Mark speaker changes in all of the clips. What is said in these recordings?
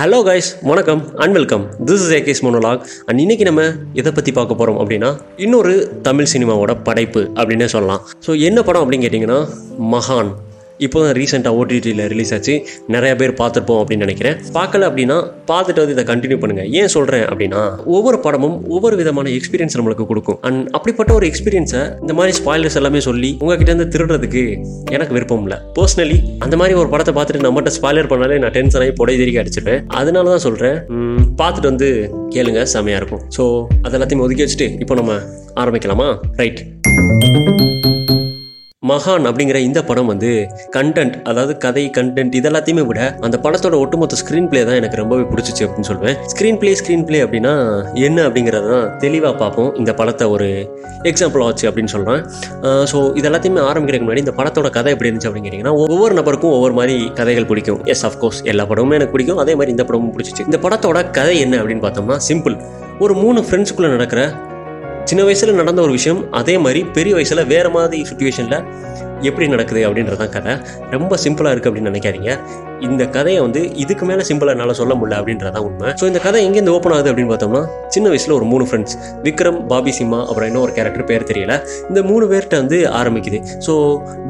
Speaker 1: Hello guys வணக்கம் and welcome this is AK's monologue and இன்னைக்கு நம்ம இதை பற்றி பார்க்க போகிறோம் அப்படின்னா இன்னொரு தமிழ் சினிமாவோட படைப்பு அப்படின்னே சொல்லலாம். ஸோ என்ன படம் அப்படின்னு கேட்டிங்கன்னா மகான். இப்போ தான் ரீசெண்டாக ஓடிடியில் ரிலீஸ் ஆச்சு. நிறைய பேர் பார்த்துருப்போம் அப்படின்னு நினைக்கிறேன். பார்க்கல அப்படின்னா பார்த்துட்டு வந்து இதை கண்டினியூ பண்ணுங்கள் ஏன் சொல்கிறேன் அப்படின்னா ஒவ்வொரு படமும் ஒவ்வொரு விதமான எக்ஸ்பீரியன்ஸ் நம்மளுக்கு கொடுக்கும். அண்ட் அப்படிப்பட்ட ஒரு எக்ஸ்பீரியன்ஸை இந்த மாதிரி ஸ்பாய்லர்ஸ் எல்லாமே சொல்லி உங்ககிட்ட இருந்து திருடுறதுக்கு எனக்கு விருப்பம் இல்லை. பர்சனலி அந்த மாதிரி ஒரு படத்தை பார்த்துட்டு நம்மகிட்ட ஸ்பாய்லர் பண்ணாலே நான் டென்ஷன் ஆகி புடை தெரிக்க அடிச்சிருப்பேன் அதனால தான் சொல்கிறேன் பார்த்துட்டு வந்து கேளுங்க. செமையாக இருக்கும். ஸோ அதெல்லாத்தையும் ஒதுக்கி வச்சுட்டு இப்போ நம்ம ஆரம்பிக்கலாமா? ரைட் மகான் அப்படிங்கிற இந்த படம் வந்து கண்டென்ட் அதாவது கதை கண்டென்ட் இதெல்லாத்தையுமே விட அந்த படத்தோட ஒட்டுமொத்த ஸ்க்ரீன் பிளே தான் எனக்கு ரொம்பவே பிடிச்சிச்சு அப்படின்னு சொல்லுவேன் ஸ்க்ரீன் பிளே ஸ்க்ரீன் பிளே அப்படின்னா என்ன அப்படிங்கிறத தான் தெளிவாக பார்ப்போம். இந்த படத்தை ஒரு எக்ஸாம்பிள் ஆச்சு அப்படின்னு சொல்கிறேன் ஸோ இதெல்லாத்தையுமே ஆரம்பிக்கிறதுக்கு முன்னாடி இந்த படத்தோட கதை எப்படி இருந்துச்சு அப்படின்னு கேட்டிங்கன்னா ஒவ்வொரு நபருக்கும் ஒவ்வொரு மாதிரி கதைகள் பிடிக்கும். எஸ் அஃப்கோர்ஸ் எல்லா படமும் எனக்கு பிடிக்கும். அதே மாதிரி இந்த படமும் பிடிச்சிச்சு. இந்த படத்தோட கதை என்ன அப்படின்னு பார்த்தோம்னா சிம்பிள் ஒரு மூணு ஃப்ரெண்ட்ஸுக்குள்ளே நடக்கிற சின்ன வயசில் நடந்த ஒரு விஷயம். அதே மாதிரி பெரிய வயசில் வேறு மாதிரி சுச்சுவேஷனில் எப்படி நடக்குது அப்படின்றதான் கதை. ரொம்ப சிம்பிளாக இருக்குது அப்படின்னு நினைக்காதீங்க. இந்த கதையை வந்து இதுக்கு மேலே சிம்பிளாக என்னால் சொல்ல முடியல அப்படின்றதான் உண்மை. ஸோ இந்த கதை எங்கேருந்து ஓப்பன் ஆகுது அப்படின்னு பார்த்தோம்னா சின்ன வயசில் ஒரு மூணு ஃப்ரெண்ட்ஸ் விக்ரம் பாபி சிம்மா அப்புறம் இன்னொரு கேரக்டர் பேர் தெரியல. இந்த மூணு பேர்கிட்ட வந்து ஆரம்பிக்குது. ஸோ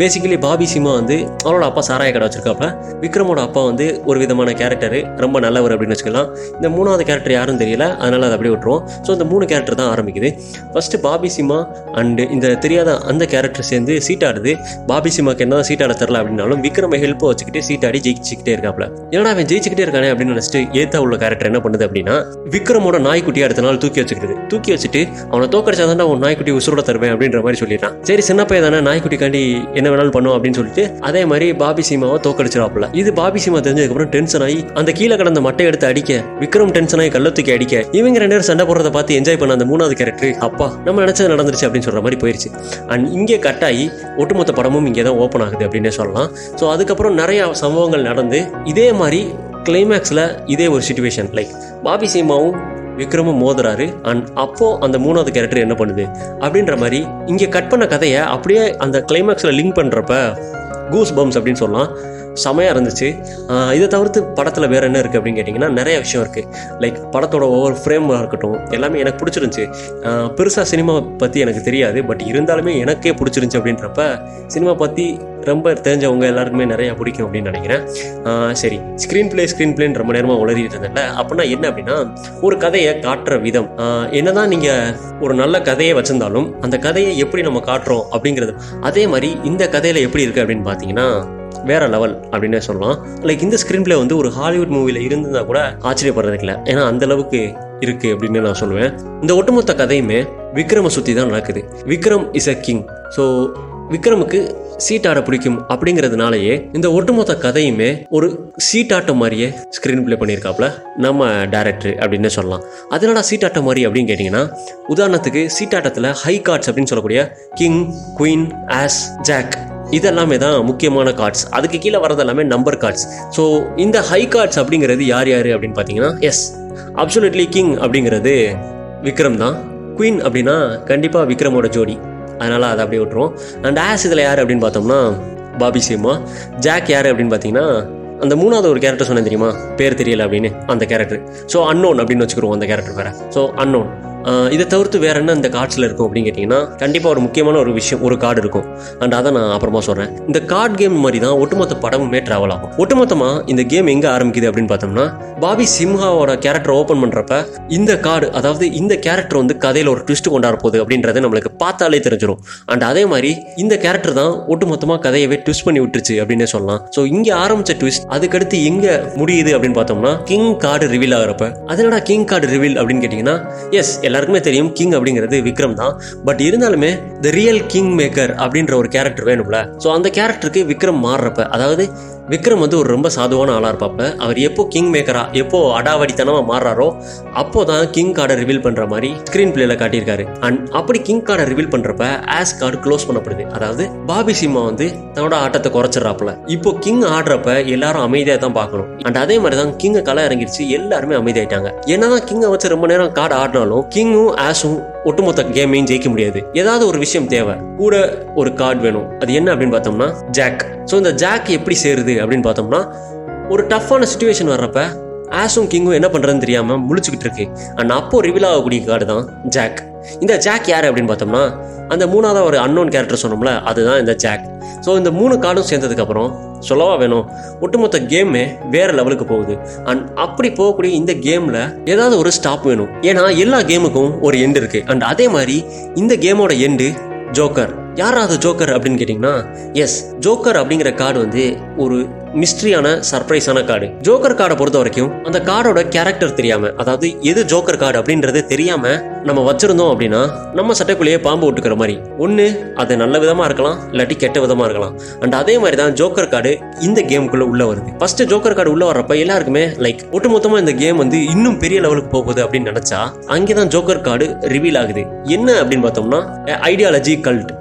Speaker 1: பேசிக்கலி பாபி சிம்மா வந்து அவரோட அப்பா சாராய கடை வச்சிருக்காப்ல. விக்ரமோட அப்பா வந்து ஒரு விதமான கேரக்டர் ரொம்ப நல்லவர் அப்படின்னு வச்சுக்கலாம். இந்த மூணாவது கேரக்டர் யாரும் தெரியல அதனால் அதை அப்படியே விட்டுருவோம். ஸோ இந்த மூணு கேரக்டர் தான் ஆரம்பிக்குது. ஃபஸ்ட்டு பாபி சிம்மா அண்டு இந்த தெரியாத அந்த கேரக்டர் சேர்ந்து சீட்டாடுது. பாபி சிம்மாக்கு என்ன சீட்டாட தெரில அப்படின்னாலும் விக்ரம ஹெல்ப்பை வச்சுக்கிட்டு சீட்டாடி ஜெயிச்சுக்கிட்டே இருக்காப்ல. ஏன்னா அவன் ஜெயிச்சுக்கிட்டே இருக்கானே அப்படின்னு நினைச்சிட்டு ஏத்தா உள்ள கேரக்டர் என்ன பண்ணுது அப்படின்னா விக்ரமோட நாய்க்குட்டியை அடுத்த நாள் தூக்கி வச்சுக்கிட்டு தூக்கி வச்சுட்டு அவனை தோக்கடிச்சாதான் அவன் நாய்க்குட்டி உசுரோட தருவேன் அப்படின்ற மாதிரி சொல்லிடுறான். சரி சின்ன பையன் தானே நாய்க்குட்டிக்காண்டி என்ன வேணாலும் பண்ணும் அப்படின்னு சொல்லிட்டு அதே மாதிரி பாபி சீமாவை தோக்கடிச்சிடாப்ல இது பாபி சீமா தெரிஞ்சதுக்கப்புறம் டென்ஷன் ஆகி அந்த கீழே கடந்த மட்டை எடுத்து அடிக்க விக்ரம் டென்ஷன் ஆகி கள்ள தூக்கி அடிக்க இவங்க ரெண்டு பேரும் சண்டை போடுறத பார்த்து என்ஜாய் பண்ண அந்த மூணாவது கேரக்டர் அப்பா நம்ம நினைச்சது நடந்துருச்சு அப்படின்னு சொல்ற மாதிரி போயிருச்சு. அண்ட் இங்கே கட் ஆகி ஒட்டுமொத்த படமும் இங்கே தான் ஓப்பன் ஆகுது அப்படின்னே சொல்லலாம். ஸோ அதுக்கப்புறம் நிறைய சம்பவங்கள் நடந்து இதே மாதிரி கிளைமேக்ஸில் இதே ஒரு சுச்சுவேஷன் லைக் பாபி சீமாவும் விக்ரமும் மோதுறாரு. அண்ட் அப்போ அந்த மூணாவது கேரக்டர் என்ன பண்ணுது? அப்படின்ற மாதிரி இங்கே கட் பண்ண கதையை அப்படியே அந்த கிளைமேக்ஸில் லிங்க் பண்ணுறப்ப கூஸ் பம்ஸ் அப்படின்னு சொல்லலாம். செமையாக இருந்துச்சு. இதை தவிர்த்து படத்தில் வேறு என்ன இருக்குது அப்படின்னு கேட்டிங்கன்னா நிறைய விஷயம் இருக்குது லைக் படத்தோட ஒவ்வொரு ஃப்ரேமாக இருக்கட்டும் எல்லாமே எனக்கு பிடிச்சிருந்துச்சி. பெருசாக சினிமா பற்றி எனக்கு தெரியாது பட் இருந்தாலுமே எனக்கே பிடிச்சிருந்துச்சி அப்படின்றப்ப சினிமா பற்றி ரொம்ப தெரிஞ்சவங்க எல்லாருக்குமே நிறையா பிடிக்கும் அப்படின்னு நினைக்கிறேன். சரி ஸ்க்ரீன் பிளே ஸ்க்ரீன் பிளேன்னு ரொம்ப நேரமாக உளறிட்டு இருந்தேன்ல அப்படின்னா என்ன அப்படின்னா ஒரு கதையை காட்டுற விதம். என்ன என்னதான் நீங்கள் ஒரு நல்ல கதையை வச்சிருந்தாலும் அந்த கதையை எப்படி நம்ம காட்டுறோம் அப்படிங்கிறது அதே மாதிரி இந்த கதையில் எப்படி இருக்குது அப்படின்னு பார்த்தீங்கன்னா வேற லெவல் அப்படின்னே சொல்லலாம். லைக் இந்த ஸ்க்ரீன் பிளே வந்து ஒரு ஹாலிவுட் மூவியில் இருந்திருந்தா கூட ஆச்சரியப்படுறதுக்கு இல்லை ஏன்னா அந்த அளவுக்கு இருக்கு அப்படின்னு நான் சொல்லுவேன். இந்த ஒட்டுமொத்த கதையுமே விக்ரமை சுற்றி தான் நடக்குது. Vikram is a king so விக்ரமுக்கு சீட்டாட பிடிக்கும் அப்படிங்கிறதுனாலயே இந்த ஒட்டுமொத்த கதையுமே ஒரு சீட்டாட்டம் மாதிரியே ஸ்க்ரீன் பிளே பண்ணியிருக்காப்புல. நம்ம டேரக்டர் அப்படின்னு சொல்லலாம். அதனால சீட்டாட்டம் மாதிரி அப்படின்னு கேட்டிங்கன்னா உதாரணத்துக்கு சீட்டாட்டத்தில் ஹை கார்ட்ஸ் அப்படின்னு சொல்லக்கூடிய கிங் குயின் ஆஸ் ஜாக் இதெல்லாமே தான் முக்கியமான கார்ட்ஸ் அதுக்கு கீழே வரது எல்லாமே நம்பர் கார்ட்ஸ் ஸோ இந்த ஹை கார்ட்ஸ் அப்படிங்கிறது யார் யார் அப்படின்னு பார்த்தீங்கன்னா எஸ் அப்சுலட்லி கிங் அப்படிங்கிறது விக்ரம் தான். குயின் அப்படின்னா கண்டிப்பாக விக்ரமோட ஜோடி. அதனால் அதை அப்படியே விட்டுருவோம். அண்ட் ஆஸ் இதில் யார் அப்படின்னு பார்த்தோம்னா பாபி சிம்மா. ஜாக் யார் அப்படின்னு பார்த்தீங்கன்னா அந்த மூணாவது ஒரு கேரக்டர் சொன்னேன் தெரியுமா? பேர் தெரியல அப்படின்னு அந்த கேரக்டர் ஸோ அன்னோன் அப்படின்னு வச்சுக்கிறோம் அந்த கேரக்டர் வேறு. ஸோ அன்னோன் இதை தவிர்த்து வேற என்ன இந்த கார்ட்ஸில் இருக்கும் அப்படின்னு கேட்டிங்கன்னா கண்டிப்பாக ஒரு முக்கியமான ஒரு விஷயம் ஒரு கார்டு இருக்கும். அண்ட் அதை நான் அப்புறமா சொல்கிறேன் இந்த கார்டு கேம் மாதிரி தான் ஒட்டுமொத்த படமுமே ட்ராவல் ஆகும். ஒட்டுமொத்தமாக இந்த கேம் எங்கே ஆரம்பிக்குது அப்படின்னு பார்த்தோம்னா பாபி சிம்ஹாவோட கேரக்டர் ஓப்பன் பண்ணுறப்ப இந்த கார்டு அதாவது இந்த கேரக்டர் வந்து கதையில் ஒரு ட்விஸ்ட் கொண்டாட போகுது அப்படின்றது நம்மளுக்கு பார்த்தாலே தெரிஞ்சிடும் அண்ட் அதே மாதிரி இந்த கேரக்டர் தான் ஒட்டுமொத்தமாக கதையவே ட்விஸ்ட் பண்ணி விட்டுருச்சு அப்படின்னே சொல்லலாம். ஸோ இங்கே ஆரம்பிச்ச ட்விஸ்ட் அதுக்கடுத்து எங்கே முடியுது அப்படின்னு பார்த்தோம்னா கிங் கார்டு ரிவீல் ஆகிறப்ப. அதனடா கிங் கார்டு ரிவீல் அப்படின்னு கேட்டிங்கன்னா எஸ் எல்லாருக்குமே தெரியும் கிங் அப்படிங்கிறது விக்ரம் தான். பட் இருந்தாலுமே த ரியல் கிங் மேக்கர் அப்படின்ற ஒரு கேரக்டர் வேணும்ல. ஸோ அந்த கேரக்டருக்கு விக்ரம் மாறுறப்ப அதாவது விக்ரம் வந்து ஒரு ரொம்ப சாதுவான ஆளாக இருப்பாப்ப அவர் எப்போ கிங் மேக்கரா எப்போ அடாவடித்தனமாக மாறுறாரோ அப்போ தான் கிங் கார்டை ரிவீல் பண்ணுற மாதிரி ஸ்க்ரீன் பிளேல காட்டியிருக்காரு. அண்ட் அப்படி கிங் கார்டை ரிவீல் பண்ணுறப்ப ஆஸ் கார்டு க்ளோஸ் பண்ணப்படுது. அதாவது பாபி சிம்மா வந்து தன்னோட ஆட்டத்தை குறைச்சிடறாப்புல இப்போ கிங் ஆடுறப்ப எல்லாரும் அமைதியாக தான் பார்க்கணும். அண்ட் அதே மாதிரி தான் கிங்கை களை இறங்கிடுச்சு எல்லாருமே அமைதியாயிட்டாங்க. என்னதான் கிங்கை வச்சு ரொம்ப நேரம் கார்டு ஆடினாலும் கிங் கிங்கும் ஆஸும் ஒட்டுமொத்த கேமையும் ஜெயிக்க முடியாது. ஏதாவது ஒரு விஷயம் தேவை. கூட ஒரு கார்டு வேணும். அது என்ன அப்படின்னு பார்த்தோம்னா ஜாக் ஸோ இந்த ஜாக் எப்படி சேருது அப்படின்னு பார்த்தோம்னா ஒரு டஃப்பான சுச்சுவேஷன் வர்றப்ப ஆஸும் கிங்கும் என்ன பண்ணுறதுன்னு தெரியாமல் முழிச்சுக்கிட்டு இருக்கு. அண்ட் அப்போ ரிவீல் ஆகக்கூடிய கார்டு தான் ஜாக் இந்த ஜாக் யார் அப்படின்னு பார்த்தோம்னா அந்த மூணாவது ஒரு அன்னோன் கேரக்டர் சொன்னோம்ல அதுதான் இந்த ஜாக் ஸோ இந்த மூணு கார்டும் சேர்ந்ததுக்கப்புறம் சொல்லவா வேணும்? ஒட்டுமொத்த கேமே வேற லெவலுக்கு போகுது. அண்ட் அப்படி போகக்கூடிய இந்த கேமில் ஏதாவது ஒரு ஸ்டாப் வேணும். ஏன்னா எல்லா கேமுக்கும் ஒரு எண்டு இருக்குது அண்ட் அதே மாதிரி இந்த கேமோட எண்டு ஜோக்கர் யாராவது ஜோக்கர் அப்படின்னு கேட்டிங்கன்னா எஸ் ஜோக்கர் அப்படிங்கிற கார்டு வந்து ஒரு மிஸ்ட்ரியான சர்ப்ரைஸான கார்டு ஜோக்கர் கார்டை பொறுத்த வரைக்கும் அந்த கார்டோட கேரக்டர் தெரியாம அதாவது எது ஜோக்கர் கார்டு அப்படின்றது தெரியாம நம்ம வச்சிருந்தோம் அப்படின்னா நம்ம சட்டைக்குள்ளேயே பாம்பு விட்டுக்கிற மாதிரி. ஒன்று அது நல்ல விதமா இருக்கலாம் இல்லாட்டி கெட்ட விதமா இருக்கலாம். அண்ட் அதே மாதிரி தான் ஜோக்கர் கார்டு இந்த கேமுக்குள்ள உள்ள வருது. ஃபர்ஸ்ட் ஜோக்கர் கார்டு உள்ள வர்றப்ப எல்லாருக்குமே லைக் ஒட்டுமொத்தமா இந்த கேம் வந்து இன்னும் பெரிய லெவலுக்கு போகுது அப்படின்னு நினைச்சா அங்கேதான் ஜோக்கர் கார்டு ரிவீல் ஆகுது. என்ன அப்படின்னு பார்த்தோம்னா ஐடியாலஜி கல்ட்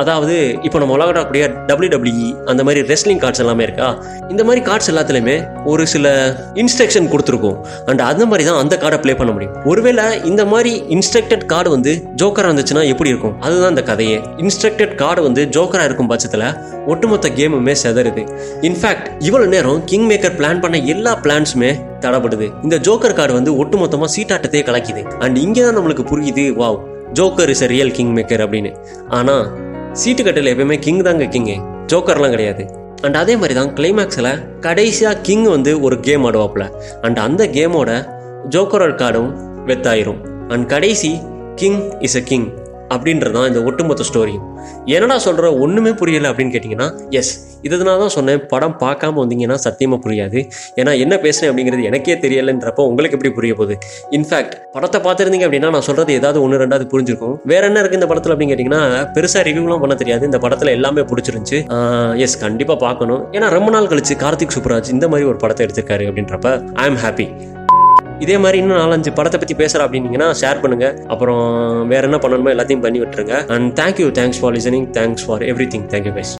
Speaker 1: அதாவது இப்போ நம்ம விளாடக்கூடிய டபிள்யூ டபிள்யூஇ அந்த மாதிரி ரெஸ்லிங் கார்ட்ஸ் எல்லாமே இருக்கா? இந்த மாதிரி கார்ட்ஸ் எல்லாத்துலேயுமே ஒரு சில இன்ஸ்ட்ரக்ஷன் கொடுத்துருக்கும். அண்ட் அந்த மாதிரி தான் அந்த கார்டை ப்ளே பண்ண முடியும். ஒருவேளை இந்த மாதிரி இன்ஸ்ட்ரக்டட் கார்டு வந்து ஜோக்கராக இருந்துச்சுன்னா எப்படி இருக்கும்? அதுதான் இந்த கதையே. இன்ஸ்ட்ரக்டட் கார்டு வந்து ஜோக்கராக இருக்கும் பட்சத்தில் ஒட்டுமொத்த கேமுமே செதறுது. இன்ஃபேக்ட் இவ்வளோ நேரம் கிங் மேக்கர் பிளான் பண்ண எல்லா பிளான்ஸுமே தடப்படுது இந்த ஜோக்கர் கார்டு வந்து ஒட்டுமொத்தமாக சீட்டாட்டத்தையே கலக்கிது. அண்ட் இங்கே தான் நம்மளுக்கு புரியுது wow joker is a real kingmaker அப்படின்னு. ஆனால் சீட்டு கட்டில் எப்பயுமே கிங் தாங்க கிங்கு ஜோக்கர்லாம் கிடையாது. அண்ட் அதே மாதிரி தான் கிளைமேக்ஸில் கடைசியாக கிங் வந்து ஒரு கேம் ஆடுவாப்புல. அண்ட் அந்த கேமோட ஜோக்கரோட கார்டும் வெத்தாயிரும். அண்ட் கடைசி கிங் இஸ் அ கிங் அப்படின்றதான் இந்த ஒட்டுமொத்த ஸ்டோரியும் என்னடா சொல்கிற ஒன்றுமே புரியலை அப்படின்னு கேட்டிங்கன்னா எஸ் இதனால தான் சொன்னேன். படம் பார்க்காம வந்தீங்கன்னா சத்தியமாக புரியாது. ஏன்னா என்ன பேசுகிறேன் அப்படிங்கிறது எனக்கே தெரியலைன்றப்போ உங்களுக்கு எப்படி புரிய போகுது? இன்ஃபேக்ட் படத்தை பார்த்துருந்தீங்க அப்படின்னா நான் சொல்கிறது ஏதாவது ஒன்று ரெண்டாவது புரிஞ்சிருக்கும். வேற என்ன இருக்குது இந்த படத்தில் அப்படின்னு கேட்டிங்கன்னா பெருசாக ரிவ்யூலாம் பண்ண தெரியாது. இந்த படத்தில் எல்லாமே பிடிச்சிருந்துச்சு. எஸ் கண்டிப்பாக பார்க்கணும். ஏன்னா ரொம்ப நாள் கழிச்சு கார்த்திக் சுப்ராஜ் இந்த மாதிரி ஒரு படத்தை எடுத்திருக்காரு அப்படின்றப்ப ஐ ஆம் ஹாப்பி இதே மாதிரி இன்னும் நாலஞ்சு படத்தை பற்றி பேசுகிறேன் அப்படின்னீங்கன்னா ஷேர் பண்ணுங்க. அப்புறம் வேற என்ன பண்ணணுமோ எல்லாத்தையும் பண்ணி விட்டுருங்க. And thank you thanks for listening thanks for everything thank you guys